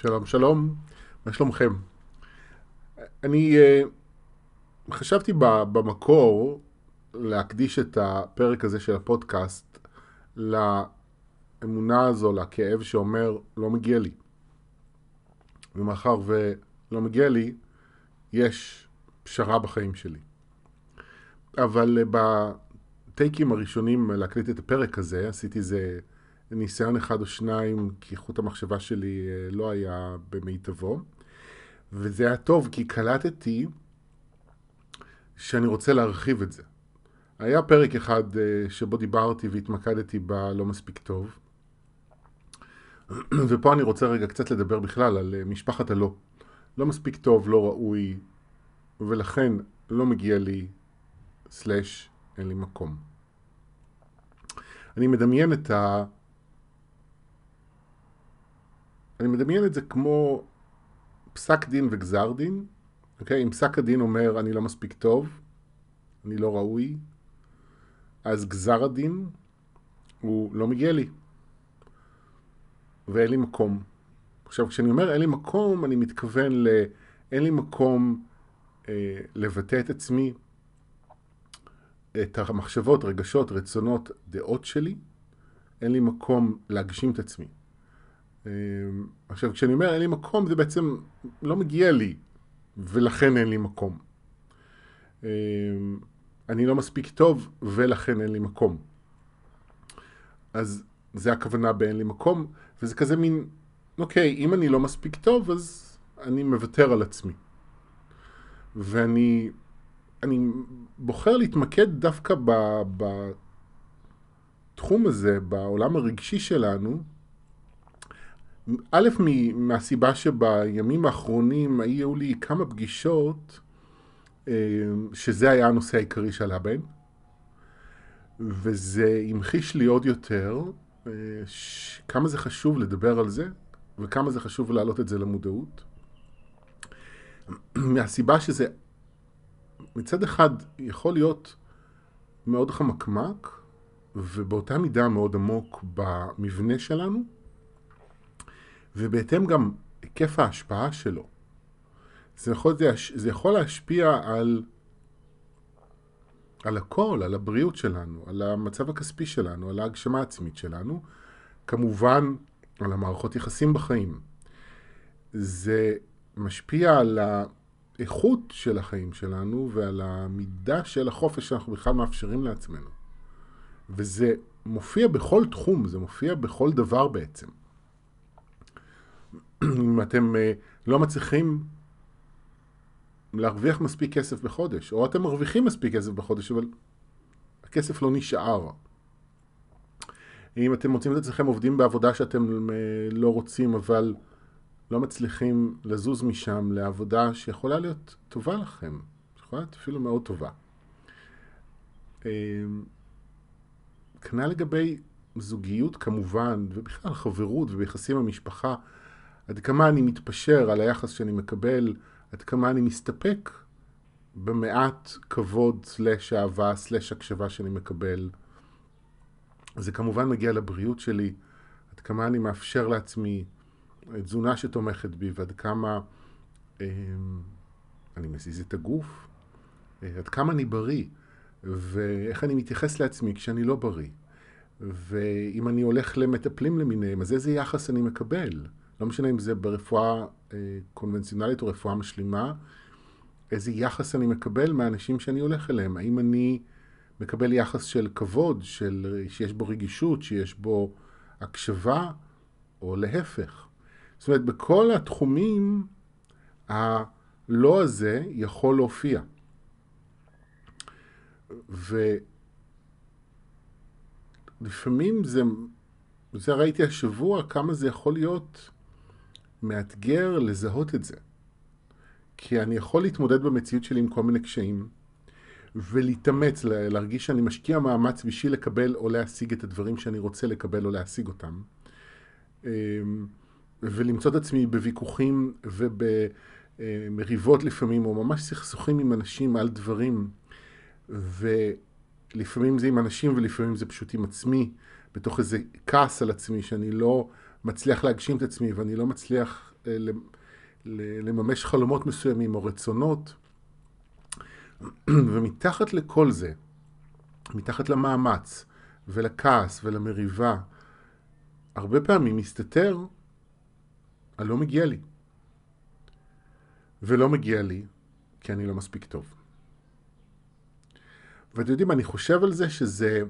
שלום, שלום, מה שלומכם? אני uh, חשבתי במקור להקדיש את הפרק הזה של הפודקאסט לאמונה הזו, לכאב שאומר לא מגיע לי. ומאחר ולא מגיע לי, יש פשרה בחיים שלי. אבל uh, בטייקים הראשונים להקליט את הפרק הזה, עשיתי איזה ניסיון אחד או שניים, כי חוט המחשבה שלי uh, לא היה במיטבו. וזה היה טוב, כי קלטתי שאני רוצה להרחיב את זה. היה פרק אחד uh, שבו דיברתי והתמקדתי בלא מספיק טוב. ופה אני רוצה רגע קצת לדבר בכלל על uh, משפחת הלא. לא מספיק טוב, לא ראוי, ולכן לא מגיע לי, סלאש, אין לי מקום. אני מדמיין את ה... אני מדמיין את זה כמו פסק דין וגזר דין, אוקיי? אם פסק הדין אומר אני לא מספיק טוב, אני לא ראוי, אז גזר הדין הוא לא מגיע לי. ואין לי מקום. עכשיו, כשאני אומר אין לי מקום, אני מתכוון ל... אין לי מקום אה, לבטא את עצמי, את המחשבות, רגשות, רצונות, דעות שלי. אין לי מקום להגשים את עצמי. אה, עכשיו, כשאני אומר אין לי מקום, זה בעצם לא מגיע לי, ולכן אין לי מקום. אה, אני לא מספיק טוב, ולכן אין לי מקום. אז זה הכוונה באין לי מקום, וזה כזה מין, אוקיי, אם אני לא מספיק טוב, אז אני מוותר על עצמי. ואני אני בוחר להתמקד דווקא בתחום הזה, בעולם הרגשי שלנו, א', מהסיבה שבימים האחרונים היו לי כמה פגישות אה, שזה היה הנושא העיקרי שעלה בהן, וזה המחיש לי עוד יותר אה, כמה זה חשוב לדבר על זה, וכמה זה חשוב להעלות את זה למודעות. מהסיבה שזה מצד אחד יכול להיות מאוד חמקמק, ובאותה מידה מאוד עמוק במבנה שלנו, ובהתאם גם היקף ההשפעה שלו. זה יכול, זה יכול להשפיע על, על הכל, על הבריאות שלנו, על המצב הכספי שלנו, על ההגשמה העצמית שלנו, כמובן על המערכות יחסים בחיים. זה משפיע על האיכות של החיים שלנו ועל המידה של החופש שאנחנו בכלל מאפשרים לעצמנו. וזה מופיע בכל תחום, זה מופיע בכל דבר בעצם. אם אתם uh, לא מצליחים להרוויח מספיק כסף בחודש, או אתם מרוויחים מספיק כסף בחודש, אבל הכסף לא נשאר. אם אתם מוצאים את עצמכם עובדים בעבודה שאתם uh, לא רוצים, אבל לא מצליחים לזוז משם לעבודה שיכולה להיות טובה לכם, יכולה להיות אפילו מאוד טובה. אה, כנ"ל לגבי זוגיות כמובן, ובכלל חברות וביחסים במשפחה, עד כמה אני מתפשר על היחס שאני מקבל, עד כמה אני מסתפק במעט כבוד סלש אהבה סלש הקשבה שאני מקבל. זה כמובן מגיע לבריאות שלי, עד כמה אני מאפשר לעצמי תזונה שתומכת בי ועד כמה אה, אני מזיז את הגוף, אה, עד כמה אני בריא ואיך אני מתייחס לעצמי כשאני לא בריא. ואם אני הולך למטפלים למיניהם, אז איזה יחס אני מקבל? לא משנה אם זה ברפואה אה, קונבנציונלית או רפואה משלימה, איזה יחס אני מקבל מהאנשים שאני הולך אליהם. האם אני מקבל יחס של כבוד, של, שיש בו רגישות, שיש בו הקשבה, או להפך. זאת אומרת, בכל התחומים הלא הזה יכול להופיע. ולפעמים זה, זה ראיתי השבוע, כמה זה יכול להיות מאתגר לזהות את זה. כי אני יכול להתמודד במציאות שלי עם כל מיני קשיים, ולהתאמץ, להרגיש שאני משקיע מאמץ בשביל לקבל או להשיג את הדברים שאני רוצה לקבל או להשיג אותם. אמ, ולמצוא את עצמי בוויכוחים ובמריבות לפעמים, או ממש סכסוכים עם אנשים על דברים, ולפעמים זה עם אנשים ולפעמים זה פשוט עם עצמי, בתוך איזה כעס על עצמי, שאני לא מצליח להגשים את עצמי ואני לא מצליח לממש חלומות מסוימים או רצונות. ומתחת לכל זה, מתחת למאמץ ולכעס ולמריבה, הרבה פעמים מסתתר הלא מגיע לי. ולא מגיע לי כי אני לא מספיק טוב. ואתם יודעים, אני חושב על זה שזה...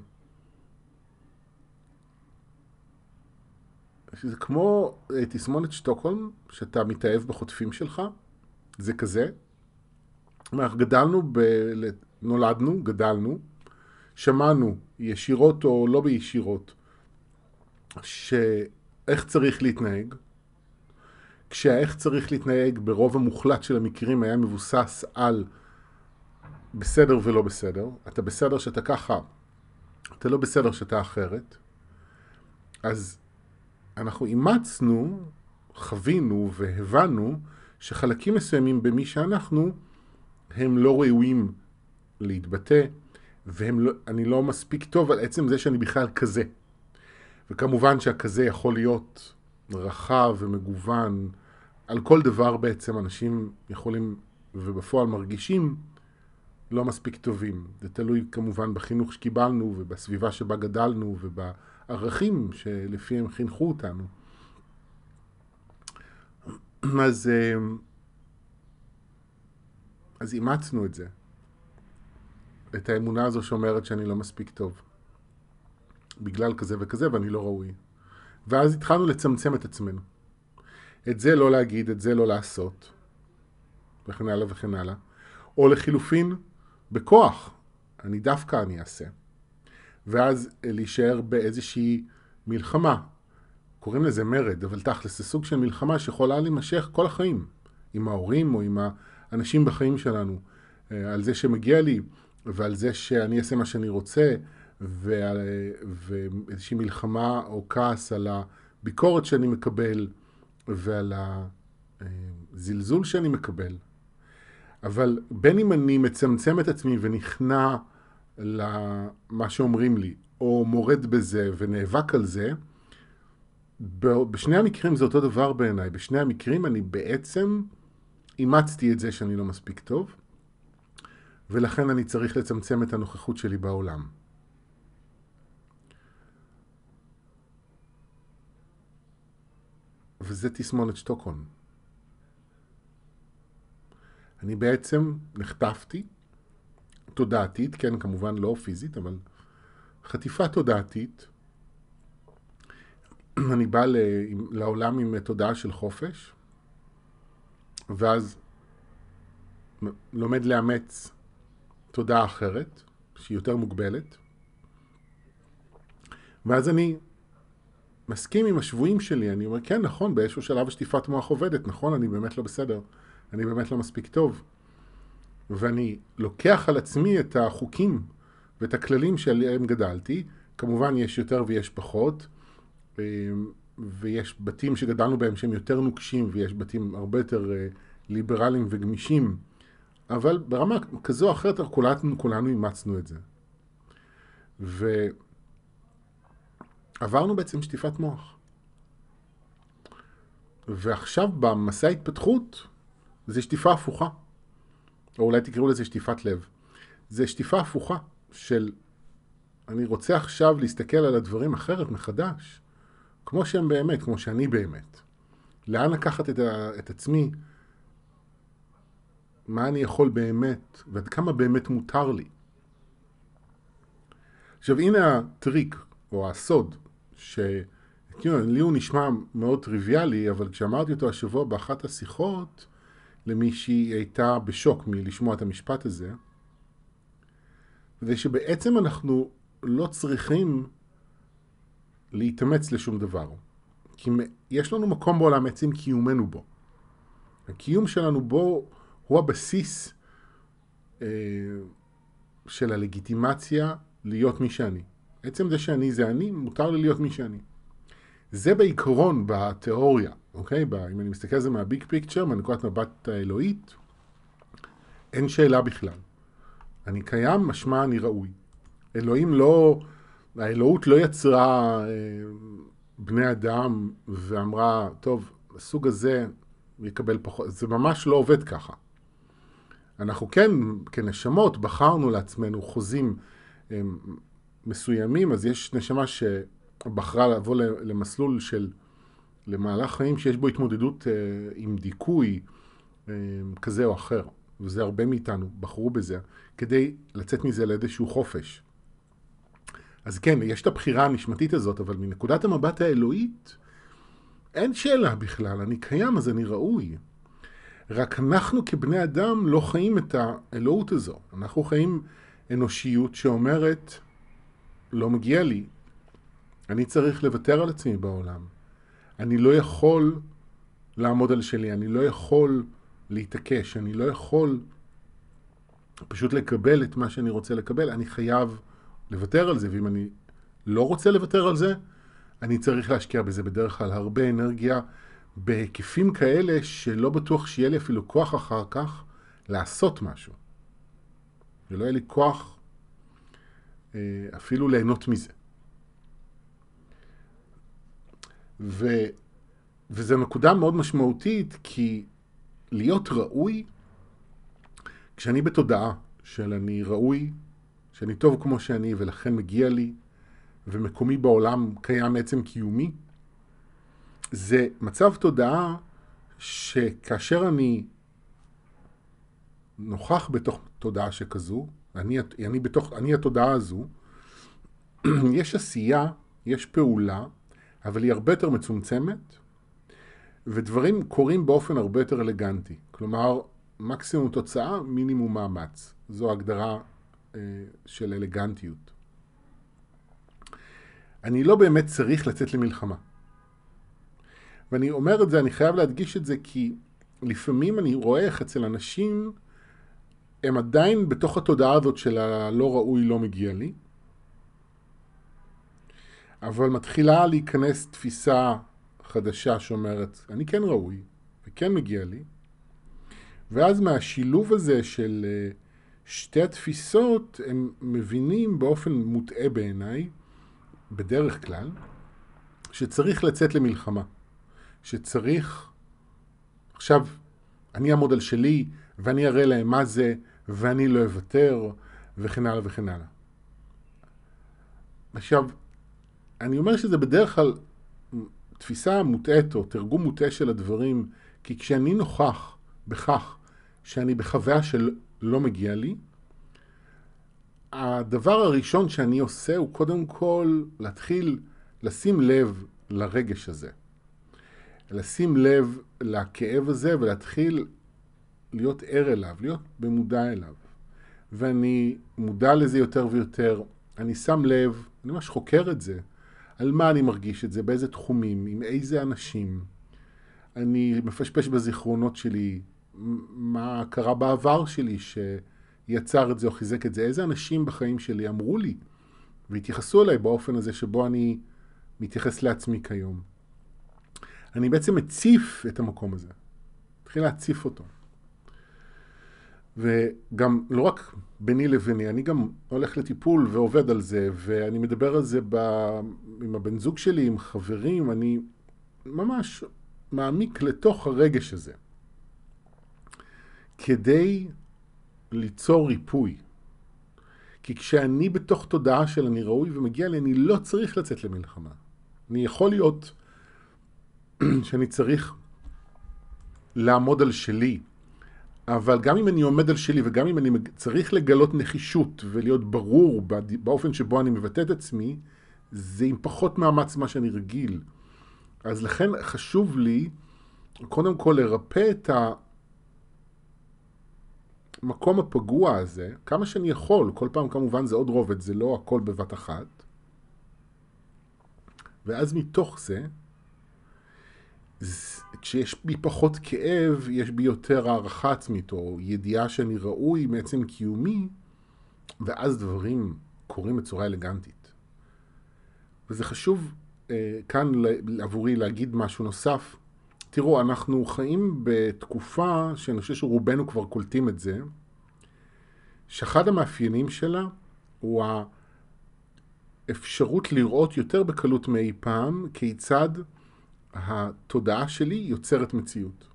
שזה כמו אה, תסמונת שטוקהולם, שאתה מתאהב בחוטפים שלך, זה כזה. אנחנו גדלנו, ב... נולדנו, גדלנו, שמענו, ישירות או לא בישירות, שאיך צריך להתנהג, כשהאיך צריך להתנהג ברוב המוחלט של המקרים היה מבוסס על בסדר ולא בסדר, אתה בסדר שאתה ככה, אתה לא בסדר שאתה אחרת, אז אנחנו אימצנו, חווינו והבנו שחלקים מסוימים במי שאנחנו הם לא ראויים להתבטא, ואני לא, לא מספיק טוב על עצם זה שאני בכלל כזה. וכמובן שהכזה יכול להיות רחב ומגוון, על כל דבר בעצם אנשים יכולים ובפועל מרגישים לא מספיק טובים. זה תלוי כמובן בחינוך שקיבלנו ובסביבה שבה גדלנו ובערכים שלפיהם חינכו אותנו. אז, אה, אז אימצנו את זה, את האמונה הזו שאומרת שאני לא מספיק טוב. בגלל כזה וכזה ואני לא ראוי. ואז התחלנו לצמצם את עצמנו. את זה לא להגיד, את זה לא לעשות, וכן הלאה וכן הלאה. או לחילופין, בכוח, אני דווקא אני אעשה. ואז להישאר באיזושהי מלחמה. קוראים לזה מרד, אבל תכלס זה סוג של מלחמה שיכולה להימשך כל החיים, עם ההורים או עם האנשים בחיים שלנו, אה, על זה שמגיע לי, ועל זה שאני אעשה מה שאני רוצה, ואיזושהי מלחמה או כעס על הביקורת שאני מקבל ועל הזלזול שאני מקבל. אבל בין אם אני מצמצם את עצמי ונכנע למה שאומרים לי, או מורד בזה ונאבק על זה, בשני המקרים זה אותו דבר בעיניי. בשני המקרים אני בעצם אימצתי את זה שאני לא מספיק טוב, ולכן אני צריך לצמצם את הנוכחות שלי בעולם. וזה תסמונת שטוקהולם. אני בעצם נחטפתי, תודעתית, כן, כמובן לא פיזית, אבל חטיפה תודעתית. אני בא לעולם עם תודעה של חופש, ואז לומד לאמץ תודעה אחרת, שהיא יותר מוגבלת, ואז אני מסכים עם השבויים שלי, אני אומר, כן, נכון, באיזשהו שלב השטיפת מוח עובדת, נכון, אני באמת לא בסדר, אני באמת לא מספיק טוב. ואני לוקח על עצמי את החוקים ואת הכללים שעליהם גדלתי, כמובן יש יותר ויש פחות, אה, ויש בתים שגדלנו בהם שהם יותר נוקשים, ויש בתים הרבה יותר אה, ליברליים וגמישים, אבל ברמה כזו או אחרת כולנו, כולנו אימצנו את זה. ו... עברנו בעצם שטיפת מוח. ועכשיו במסע ההתפתחות זה שטיפה הפוכה. או אולי תקראו לזה שטיפת לב. זה שטיפה הפוכה של אני רוצה עכשיו להסתכל על הדברים אחרת מחדש, כמו שהם באמת, כמו שאני באמת. לאן לקחת את, ה, את עצמי, מה אני יכול באמת, ועד כמה באמת מותר לי. עכשיו הנה הטריק, או הסוד, שכאילו לי הוא נשמע מאוד טריוויאלי, אבל כשאמרתי אותו השבוע באחת השיחות, למישהי הייתה בשוק מלשמוע את המשפט הזה, זה שבעצם אנחנו לא צריכים להתאמץ לשום דבר. כי יש לנו מקום בעולם עצם קיומנו בו. הקיום שלנו בו הוא הבסיס אה, של הלגיטימציה להיות מי שאני. עצם זה שאני זה אני, מותר לי להיות מי שאני. זה בעיקרון בתיאוריה, אוקיי? אם אני מסתכל על זה מהביג פיקצ'ר, מהנקודת מבט האלוהית, אין שאלה בכלל. אני קיים, משמע אני ראוי. אלוהים לא, האלוהות לא יצרה אה, בני אדם ואמרה, טוב, הסוג הזה יקבל פחות, זה ממש לא עובד ככה. אנחנו כן, כנשמות, בחרנו לעצמנו חוזים הם, מסוימים, אז יש נשמה שבחרה לבוא למסלול של, למהלך חיים שיש בו התמודדות אה, עם דיכוי אה, כזה או אחר, וזה הרבה מאיתנו בחרו בזה, כדי לצאת מזה לאיזשהו חופש. אז כן, יש את הבחירה הנשמתית הזאת, אבל מנקודת המבט האלוהית, אין שאלה בכלל, אני קיים אז אני ראוי. רק אנחנו כבני אדם לא חיים את האלוהות הזו. אנחנו חיים אנושיות שאומרת, לא מגיע לי, אני צריך לוותר על עצמי בעולם. אני לא יכול לעמוד על שלי, אני לא יכול להתעקש, אני לא יכול פשוט לקבל את מה שאני רוצה לקבל, אני חייב לוותר על זה, ואם אני לא רוצה לוותר על זה, אני צריך להשקיע בזה בדרך כלל הרבה אנרגיה בהיקפים כאלה שלא בטוח שיהיה לי אפילו כוח אחר כך לעשות משהו. ולא יהיה לי כוח אה, אפילו ליהנות מזה. ו, וזו נקודה מאוד משמעותית, כי להיות ראוי, כשאני בתודעה של אני ראוי, שאני טוב כמו שאני ולכן מגיע לי, ומקומי בעולם קיים מעצם קיומי, זה מצב תודעה שכאשר אני נוכח בתוך תודעה שכזו, אני, אני, בתוך, אני התודעה הזו, יש עשייה, יש פעולה, אבל היא הרבה יותר מצומצמת, ודברים קורים באופן הרבה יותר אלגנטי. כלומר, מקסימום תוצאה, מינימום מאמץ. זו הגדרה אה, של אלגנטיות. אני לא באמת צריך לצאת למלחמה. ואני אומר את זה, אני חייב להדגיש את זה, כי לפעמים אני רואה איך אצל אנשים, הם עדיין בתוך התודעה הזאת של הלא ראוי לא מגיע לי, אבל מתחילה להיכנס תפיסה חדשה שאומרת, אני כן ראוי, וכן מגיע לי, ואז מהשילוב הזה של אה, שתי התפיסות, הם מבינים באופן מוטעה בעיניי, בדרך כלל, שצריך לצאת למלחמה. שצריך, עכשיו, אני אעמוד על שלי, ואני אראה להם מה זה, ואני לא אוותר, וכן הלאה וכן הלאה. עכשיו, אני אומר שזה בדרך כלל תפיסה מוטעית או תרגום מוטעה של הדברים, כי כשאני נוכח בכך שאני בחוויה של לא מגיע לי, הדבר הראשון שאני עושה הוא קודם כל להתחיל לשים לב לרגש הזה. לשים לב לכאב הזה ולהתחיל להיות ער אליו, להיות במודע אליו. ואני מודע לזה יותר ויותר, אני שם לב, אני ממש חוקר את זה, על מה אני מרגיש את זה, באיזה תחומים, עם איזה אנשים. אני מפשפש בזיכרונות שלי, מה קרה בעבר שלי שיצר את זה או חיזק את זה, איזה אנשים בחיים שלי אמרו לי והתייחסו אליי באופן הזה שבו אני מתייחס לעצמי כיום. אני בעצם מציף את המקום הזה. מתחיל להציף אותו. וגם, לא רק ביני לביני, אני גם הולך לטיפול ועובד על זה, ואני מדבר על זה ב... עם הבן זוג שלי, עם חברים, אני ממש מעמיק לתוך הרגש הזה. כדי ליצור ריפוי. כי כשאני בתוך תודעה של אני ראוי ומגיע לי, אני לא צריך לצאת למלחמה. אני יכול להיות שאני צריך לעמוד על שלי, אבל גם אם אני עומד על שלי וגם אם אני צריך לגלות נחישות ולהיות ברור באופן שבו אני מבטא את עצמי, זה עם פחות מאמץ ממה שאני רגיל. אז לכן חשוב לי קודם כל לרפא את המקום הפגוע הזה, כמה שאני יכול, כל פעם כמובן זה עוד רובד, זה לא הכל בבת אחת. ואז מתוך זה, כשיש בי פחות כאב, יש בי יותר הערכה עצמית, או ידיעה שאני ראוי מעצם קיומי, ואז דברים קורים בצורה אלגנטית. וזה חשוב אה, כאן עבורי להגיד משהו נוסף. תראו, אנחנו חיים בתקופה שאני חושב שרובנו כבר קולטים את זה, שאחד המאפיינים שלה הוא האפשרות לראות יותר בקלות מאי פעם כיצד התודעה שלי יוצרת מציאות.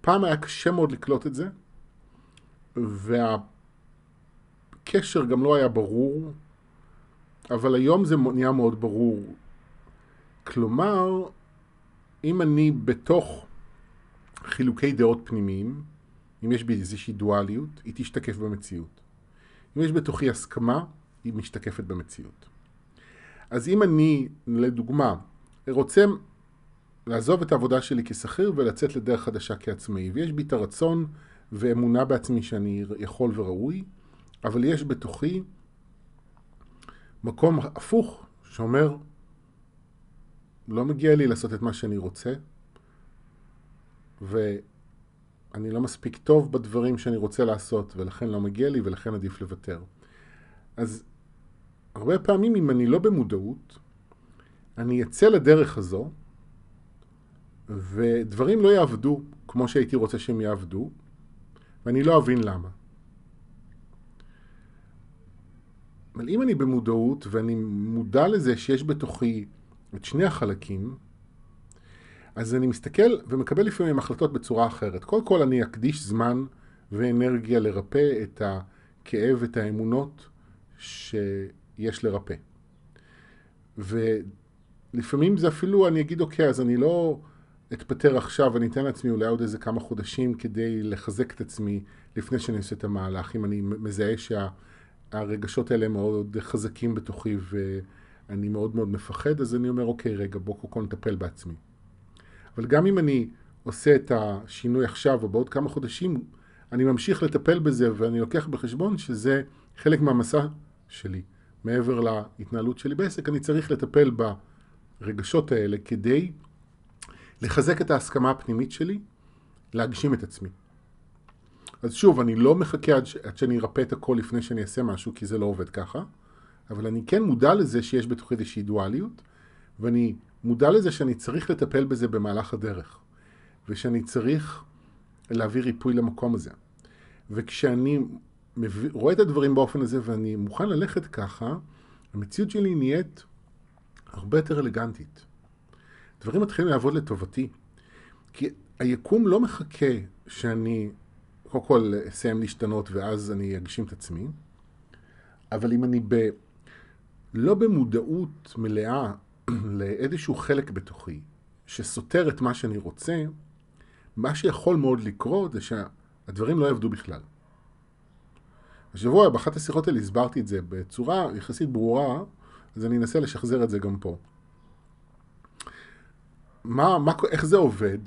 פעם היה קשה מאוד לקלוט את זה, והקשר גם לא היה ברור, אבל היום זה נהיה מאוד ברור. כלומר, אם אני בתוך חילוקי דעות פנימיים, אם יש בי איזושהי דואליות, היא תשתקף במציאות. אם יש בתוכי הסכמה, היא משתקפת במציאות. אז אם אני, לדוגמה, רוצה לעזוב את העבודה שלי כשכיר ולצאת לדרך חדשה כעצמאי, ויש בי את הרצון ואמונה בעצמי שאני יכול וראוי, אבל יש בתוכי מקום הפוך שאומר, לא מגיע לי לעשות את מה שאני רוצה, ואני לא מספיק טוב בדברים שאני רוצה לעשות, ולכן לא מגיע לי, ולכן עדיף לוותר. אז הרבה פעמים אם אני לא במודעות, אני אצא לדרך הזו, ודברים לא יעבדו כמו שהייתי רוצה שהם יעבדו, ואני לא אבין למה. אבל אם אני במודעות ואני מודע לזה שיש בתוכי את שני החלקים, אז אני מסתכל ומקבל לפעמים החלטות בצורה אחרת. קודם כל אני אקדיש זמן ואנרגיה לרפא את הכאב, את האמונות שיש לרפא. ולפעמים זה אפילו, אני אגיד, אוקיי, אז אני לא אתפטר עכשיו, אני אתן לעצמי אולי עוד איזה כמה חודשים כדי לחזק את עצמי לפני שאני עושה את המהלך. אם אני מזהה שהרגשות האלה מאוד חזקים בתוכי ואני מאוד מאוד מפחד, אז אני אומר, אוקיי, רגע, בוא קודם נטפל בעצמי. אבל גם אם אני עושה את השינוי עכשיו או בעוד כמה חודשים, אני ממשיך לטפל בזה ואני לוקח בחשבון שזה חלק מהמסע שלי. מעבר להתנהלות שלי בעסק, אני צריך לטפל ברגשות האלה כדי לחזק את ההסכמה הפנימית שלי, להגשים את עצמי. אז שוב, אני לא מחכה עד, ש... עד שאני ארפא את הכל לפני שאני אעשה משהו, כי זה לא עובד ככה, אבל אני כן מודע לזה שיש בתוכי איזושהי דואליות, ואני מודע לזה שאני צריך לטפל בזה במהלך הדרך, ושאני צריך להביא ריפוי למקום הזה. וכשאני מביא, רואה את הדברים באופן הזה ואני מוכן ללכת ככה, המציאות שלי נהיית הרבה יותר אלגנטית. דברים מתחילים לעבוד לטובתי. כי היקום לא מחכה שאני קודם כל אסיים להשתנות ואז אני אגשים את עצמי, אבל אם אני ב... לא במודעות מלאה לאיזשהו חלק בתוכי שסותר את מה שאני רוצה, מה שיכול מאוד לקרות זה שהדברים לא יעבדו בכלל. השבוע באחת השיחות האלה הסברתי את זה בצורה יחסית ברורה, אז אני אנסה לשחזר את זה גם פה. מה, מה, איך זה עובד?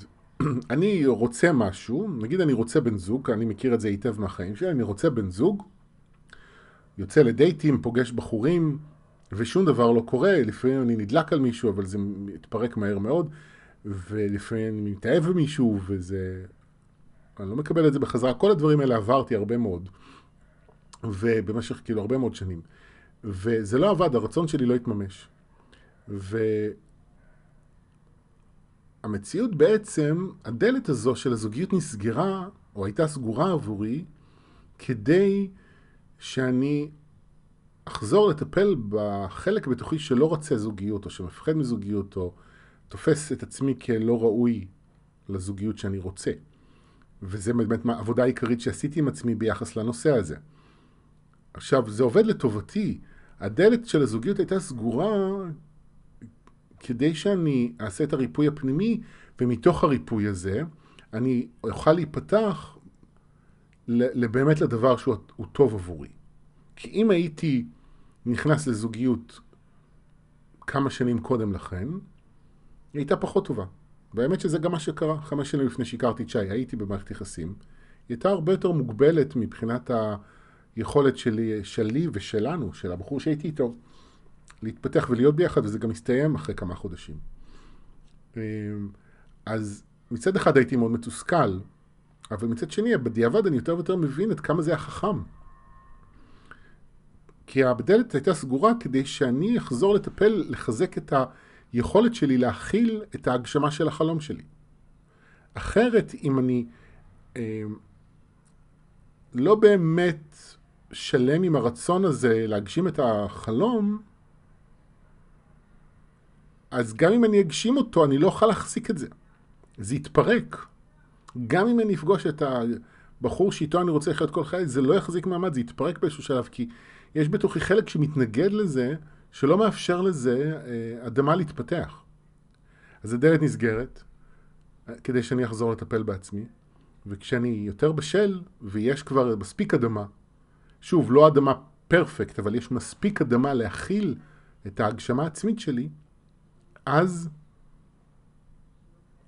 אני רוצה משהו, נגיד אני רוצה בן זוג, אני מכיר את זה היטב מהחיים שלי, אני רוצה בן זוג, יוצא לדייטים, פוגש בחורים, ושום דבר לא קורה, לפעמים אני נדלק על מישהו, אבל זה מתפרק מהר מאוד, ולפעמים אני מתאהב במישהו, וזה... אני לא מקבל את זה בחזרה. כל הדברים האלה עברתי הרבה מאוד, ובמשך כאילו הרבה מאוד שנים. וזה לא עבד, הרצון שלי לא התממש. והמציאות בעצם, הדלת הזו של הזוגיות נסגרה, או הייתה סגורה עבורי, כדי שאני אחזור לטפל בחלק בתוכי שלא רוצה זוגיות, או שמפחד מזוגיות, או תופס את עצמי כלא ראוי לזוגיות שאני רוצה. וזה באמת העבודה העיקרית שעשיתי עם עצמי ביחס לנושא הזה. עכשיו, זה עובד לטובתי. הדלת של הזוגיות הייתה סגורה כדי שאני אעשה את הריפוי הפנימי, ומתוך הריפוי הזה אני אוכל להיפתח באמת לדבר שהוא טוב עבורי. כי אם הייתי נכנס לזוגיות כמה שנים קודם לכן, היא הייתה פחות טובה. והאמת שזה גם מה שקרה. חמש שנים לפני שהכרתי את שי, הייתי במערכת יחסים. היא הייתה הרבה יותר מוגבלת מבחינת היכולת שלי, שלי ושלנו, של הבחור שהייתי איתו, להתפתח ולהיות ביחד, וזה גם הסתיים אחרי כמה חודשים. אמ, אז מצד אחד הייתי מאוד מתוסכל, אבל מצד שני, בדיעבד אני יותר ויותר מבין את כמה זה היה חכם. כי הדלת הייתה סגורה כדי שאני אחזור לטפל, לחזק את היכולת שלי להכיל את ההגשמה של החלום שלי. אחרת, אם אני אה, לא באמת שלם עם הרצון הזה להגשים את החלום, אז גם אם אני אגשים אותו, אני לא אוכל להחזיק את זה. זה יתפרק. גם אם אני אפגוש את הבחור שאיתו אני רוצה לחיות כל חיי, זה לא יחזיק מעמד, זה יתפרק באיזשהו שלב, כי יש בתוכי חלק שמתנגד לזה, שלא מאפשר לזה אה, אדמה להתפתח. אז הדלת נסגרת, אה, כדי שאני אחזור לטפל בעצמי, וכשאני יותר בשל, ויש כבר מספיק אדמה, שוב, לא אדמה פרפקט, אבל יש מספיק אדמה להכיל את ההגשמה העצמית שלי, אז,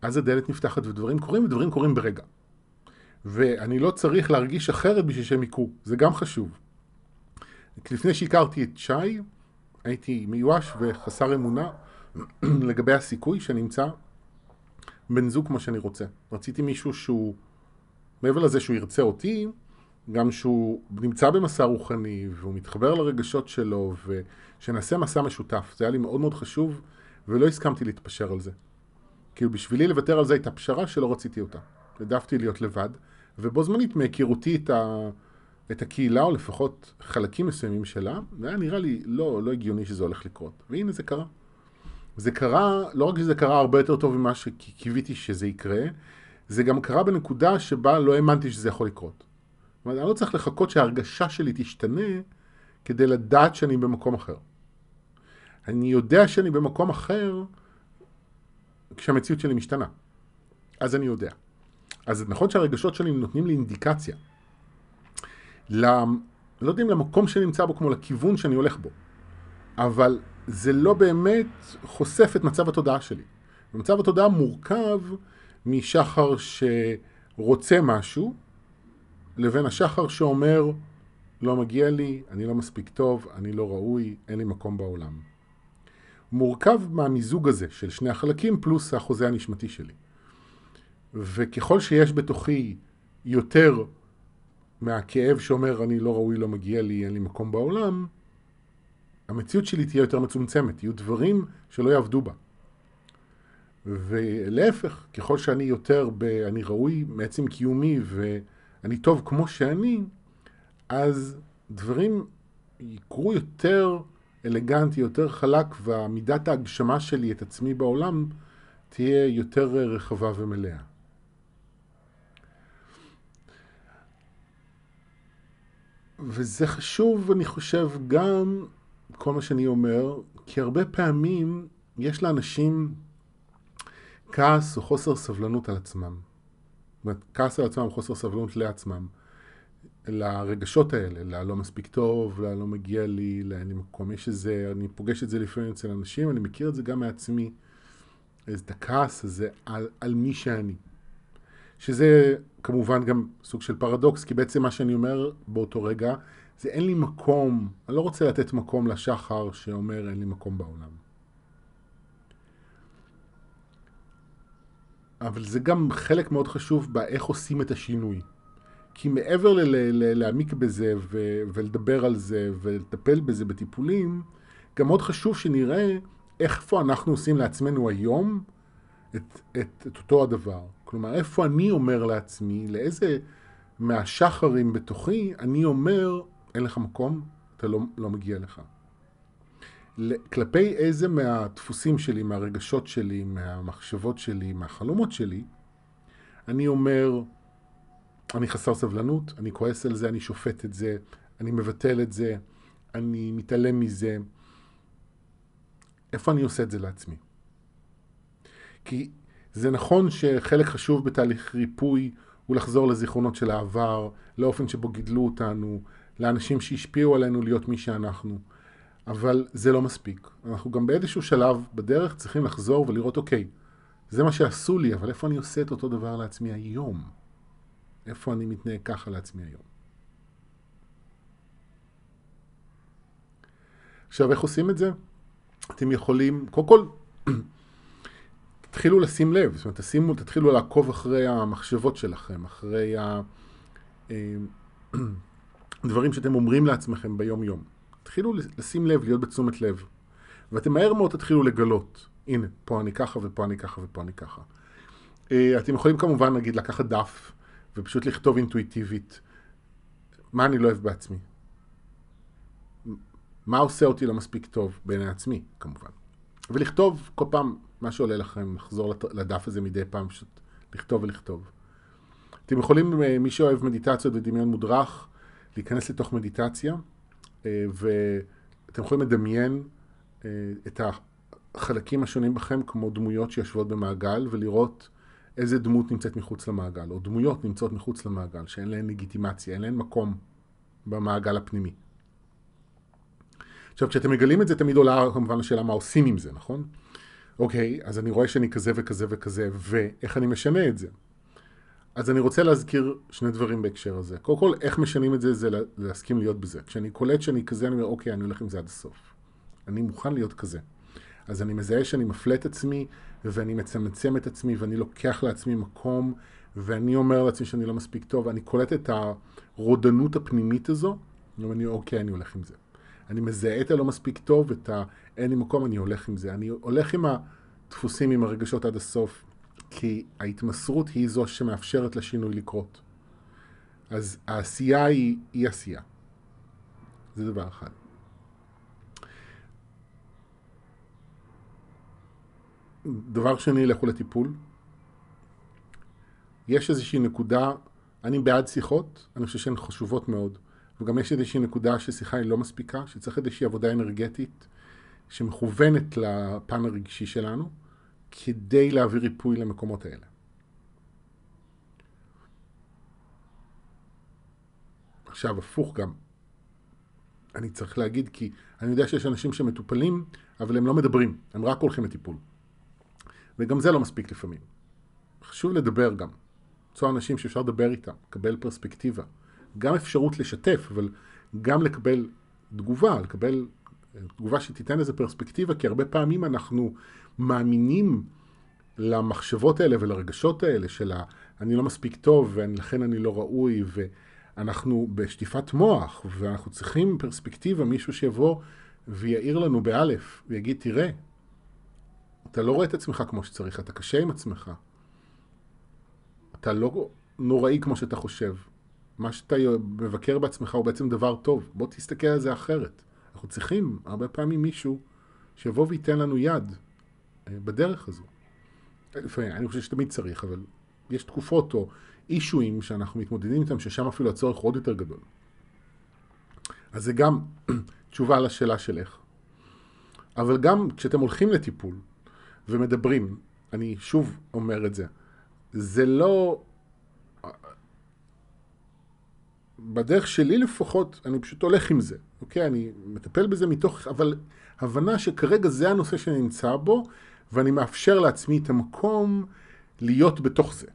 אז הדלת נפתחת ודברים קורים, ודברים קורים ברגע. ואני לא צריך להרגיש אחרת בשביל שהם יקרו, זה גם חשוב. לפני שהכרתי את שי, הייתי מיואש וחסר אמונה לגבי הסיכוי שנמצא בן זוג כמו שאני רוצה. רציתי מישהו שהוא, מעבר לזה שהוא ירצה אותי, גם שהוא נמצא במסע רוחני והוא מתחבר לרגשות שלו ושנעשה מסע משותף. זה היה לי מאוד מאוד חשוב ולא הסכמתי להתפשר על זה. כאילו בשבילי לוותר על זה הייתה פשרה שלא רציתי אותה. העדפתי להיות לבד, ובו זמנית מהיכרותי את, ה... את הקהילה, או לפחות חלקים מסוימים שלה, זה היה נראה לי לא, לא הגיוני שזה הולך לקרות. והנה זה קרה. זה קרה, לא רק שזה קרה הרבה יותר טוב ממה שקיוויתי שזה יקרה, זה גם קרה בנקודה שבה לא האמנתי שזה יכול לקרות. זאת אומרת, אני לא צריך לחכות שההרגשה שלי תשתנה כדי לדעת שאני במקום אחר. אני יודע שאני במקום אחר כשהמציאות שלי משתנה. אז אני יודע. אז נכון שהרגשות שלי נותנים לי אינדיקציה. למ... לא יודע אם למקום שאני נמצא בו כמו לכיוון שאני הולך בו, אבל זה לא באמת חושף את מצב התודעה שלי. מצב התודעה מורכב משחר שרוצה משהו, לבין השחר שאומר, לא מגיע לי, אני לא מספיק טוב, אני לא ראוי, אין לי מקום בעולם. מורכב מהמיזוג הזה של שני החלקים פלוס החוזה הנשמתי שלי. וככל שיש בתוכי יותר מהכאב שאומר אני לא ראוי, לא מגיע לי, אין לי מקום בעולם, המציאות שלי תהיה יותר מצומצמת, יהיו דברים שלא יעבדו בה. ולהפך, ככל שאני יותר, ב, אני ראוי מעצם קיומי ואני טוב כמו שאני, אז דברים יקרו יותר אלגנטי, יותר חלק, ומידת ההגשמה שלי את עצמי בעולם תהיה יותר רחבה ומלאה. וזה חשוב, אני חושב, גם כל מה שאני אומר, כי הרבה פעמים יש לאנשים כעס או חוסר סבלנות על עצמם. אומרת, כעס על עצמם, חוסר סבלנות לעצמם. לרגשות האלה, ללא מספיק טוב, ללא מגיע לי, לאין לי מקום. יש איזה, אני פוגש את זה לפעמים אצל אנשים, אני מכיר את זה גם מעצמי, את הכעס הזה על, על מי שאני. שזה כמובן גם סוג של פרדוקס, כי בעצם מה שאני אומר באותו רגע, זה אין לי מקום, אני לא רוצה לתת מקום לשחר שאומר אין לי מקום בעולם. אבל זה גם חלק מאוד חשוב באיך עושים את השינוי. כי מעבר להעמיק בזה ו- ולדבר על זה ולטפל בזה בטיפולים, גם מאוד חשוב שנראה איפה אנחנו עושים לעצמנו היום את, את, את אותו הדבר. כלומר, איפה אני אומר לעצמי, לאיזה מהשחרים בתוכי, אני אומר, אין לך מקום, אתה לא, לא מגיע לך. כלפי איזה מהדפוסים שלי, מהרגשות שלי, מהמחשבות שלי, מהחלומות שלי, אני אומר, אני חסר סבלנות, אני כועס על זה, אני שופט את זה, אני מבטל את זה, אני מתעלם מזה. איפה אני עושה את זה לעצמי? כי זה נכון שחלק חשוב בתהליך ריפוי הוא לחזור לזיכרונות של העבר, לאופן שבו גידלו אותנו, לאנשים שהשפיעו עלינו להיות מי שאנחנו. אבל זה לא מספיק. אנחנו גם באיזשהו שלב בדרך צריכים לחזור ולראות, אוקיי, זה מה שעשו לי, אבל איפה אני עושה את אותו דבר לעצמי היום? איפה אני מתנהג ככה לעצמי היום? עכשיו, איך עושים את זה? אתם יכולים, קודם כל, תתחילו לשים לב, זאת אומרת, תשימו, תתחילו לעקוב אחרי המחשבות שלכם, אחרי הדברים שאתם אומרים לעצמכם ביום-יום. תתחילו לשים לב, להיות בתשומת לב. ואתם מהר מאוד תתחילו לגלות, הנה, פה אני ככה ופה אני ככה ופה אני ככה. אה, אתם יכולים כמובן, נגיד, לקחת דף ופשוט לכתוב אינטואיטיבית מה אני לא אוהב בעצמי. מה עושה אותי לא מספיק טוב בעיני עצמי, כמובן. ולכתוב כל פעם מה שעולה לכם, לחזור לדף הזה מדי פעם, פשוט לכתוב ולכתוב. אתם יכולים, אה, מי שאוהב מדיטציות ודמיון מודרך, להיכנס לתוך מדיטציה, ואתם יכולים לדמיין אה, את החלקים השונים בכם כמו דמויות שיושבות במעגל, ולראות איזה דמות נמצאת מחוץ למעגל, או דמויות נמצאות מחוץ למעגל, שאין להן לגיטימציה, אין להן מקום במעגל הפנימי. עכשיו, כשאתם מגלים את זה, תמיד עולה כמובן השאלה מה עושים עם זה, נכון? אוקיי, אז אני רואה שאני כזה וכזה וכזה, ואיך אני משנה את זה? אז אני רוצה להזכיר שני דברים בהקשר הזה. קודם כל, איך משנים את זה, זה להסכים להיות בזה. כשאני קולט שאני כזה, אני אומר, אוקיי, אני הולך עם זה עד הסוף. אני מוכן להיות כזה. אז אני מזהה שאני מפלה את עצמי, ואני מצמצם את עצמי, ואני לוקח לעצמי מקום, ואני אומר לעצמי שאני לא מספיק טוב, ואני קולט את הרודנות הפנימית הזו, ואני, אוקיי, אני הולך עם זה. אני מזהה את הלא מספיק טוב, את ה... אין לי מקום, אני הולך עם זה. אני הולך עם הדפוסים, עם הרגשות עד הסוף, כי ההתמסרות היא זו שמאפשרת לשינוי לקרות. אז העשייה היא אי עשייה. זה דבר אחד. דבר שני, לכו לטיפול. יש איזושהי נקודה, אני בעד שיחות, אני חושב שהן חשובות מאוד. וגם יש איזושהי נקודה ששיחה היא לא מספיקה, שצריך איזושהי עבודה אנרגטית שמכוונת לפן הרגשי שלנו, כדי להביא ריפוי למקומות האלה. עכשיו, הפוך גם. אני צריך להגיד, כי אני יודע שיש אנשים שמטופלים, אבל הם לא מדברים, הם רק הולכים לטיפול. וגם זה לא מספיק לפעמים. חשוב לדבר גם. למצוא אנשים שאפשר לדבר איתם, לקבל פרספקטיבה. גם אפשרות לשתף, אבל גם לקבל תגובה, לקבל תגובה שתיתן איזה פרספקטיבה, כי הרבה פעמים אנחנו מאמינים למחשבות האלה ולרגשות האלה של ה... אני לא מספיק טוב ולכן אני לא ראוי ואנחנו בשטיפת מוח ואנחנו צריכים פרספקטיבה, מישהו שיבוא ויעיר לנו באלף ויגיד תראה, אתה לא רואה את עצמך כמו שצריך, אתה קשה עם עצמך. אתה לא נוראי כמו שאתה חושב. מה שאתה מבקר בעצמך הוא בעצם דבר טוב. בוא תסתכל על זה אחרת. אנחנו צריכים הרבה פעמים מישהו שיבוא וייתן לנו יד בדרך הזו. לפעמים, אני חושב שתמיד צריך, אבל יש תקופות או אישויים שאנחנו מתמודדים איתם, ששם אפילו הצורך עוד יותר גדול. אז זה גם תשובה לשאלה של איך. אבל גם כשאתם הולכים לטיפול ומדברים, אני שוב אומר את זה, זה לא בדרך שלי לפחות, אני פשוט הולך עם זה, אוקיי? אני מטפל בזה מתוך, אבל הבנה שכרגע זה הנושא שאני נמצא בו, ואני מאפשר לעצמי את המקום להיות בתוך זה.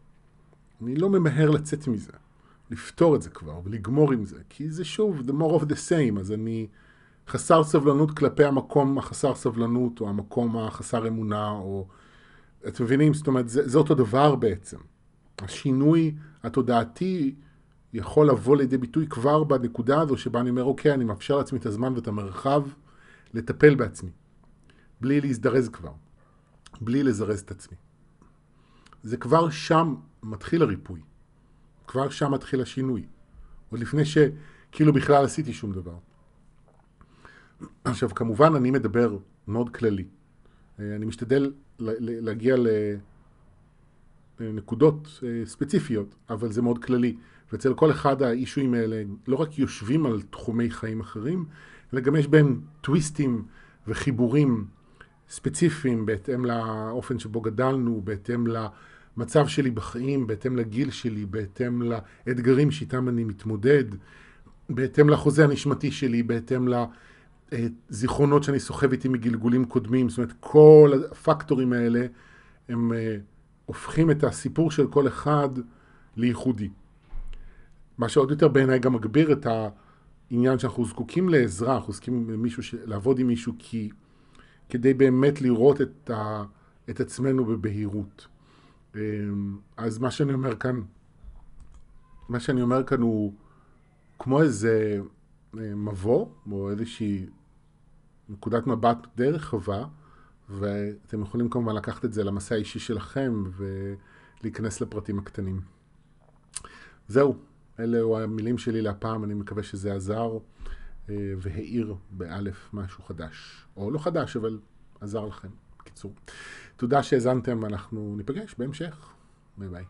אני לא ממהר לצאת מזה, לפתור את זה כבר ולגמור עם זה, כי זה שוב, the more of the same, אז אני חסר סבלנות כלפי המקום החסר סבלנות, או המקום החסר אמונה, או... אתם מבינים? זאת אומרת, זה, זה אותו דבר בעצם. השינוי התודעתי יכול לבוא לידי ביטוי כבר בנקודה הזו שבה אני אומר, אוקיי, אני מאפשר לעצמי את הזמן ואת המרחב לטפל בעצמי, בלי להזדרז כבר, בלי לזרז את עצמי. זה כבר שם מתחיל הריפוי, כבר שם מתחיל השינוי, עוד לפני שכאילו בכלל עשיתי שום דבר. עכשיו, כמובן אני מדבר מאוד כללי. אני משתדל להגיע לנקודות אה, ספציפיות, אבל זה מאוד כללי. ואצל כל אחד האישויים האלה לא רק יושבים על תחומי חיים אחרים, אלא גם יש בהם טוויסטים וחיבורים ספציפיים בהתאם לאופן שבו גדלנו, בהתאם למצב שלי בחיים, בהתאם לגיל שלי, בהתאם לאתגרים שאיתם אני מתמודד, בהתאם לחוזה הנשמתי שלי, בהתאם לזיכרונות שאני סוחב איתי מגלגולים קודמים. זאת אומרת, כל הפקטורים האלה הם אה, הופכים את הסיפור של כל אחד לייחודי. מה שעוד יותר בעיניי גם מגביר את העניין שאנחנו זקוקים לעזרה, אנחנו זקוקים למישהו. לעבוד עם מישהו כי... כדי באמת לראות את, ה... את עצמנו בבהירות. אמ, אז מה שאני אומר כאן, מה שאני אומר כאן הוא כמו איזה אה, מבוא, או איזושהי נקודת מבט די רחבה, ואתם יכולים כמובן לקחת את זה למסע האישי שלכם ולהיכנס לפרטים הקטנים. זהו. אלו המילים שלי להפעם, אני מקווה שזה עזר אה, והאיר באלף משהו חדש. או לא חדש, אבל עזר לכם. בקיצור. תודה שהאזנתם, אנחנו ניפגש בהמשך. ביי ביי.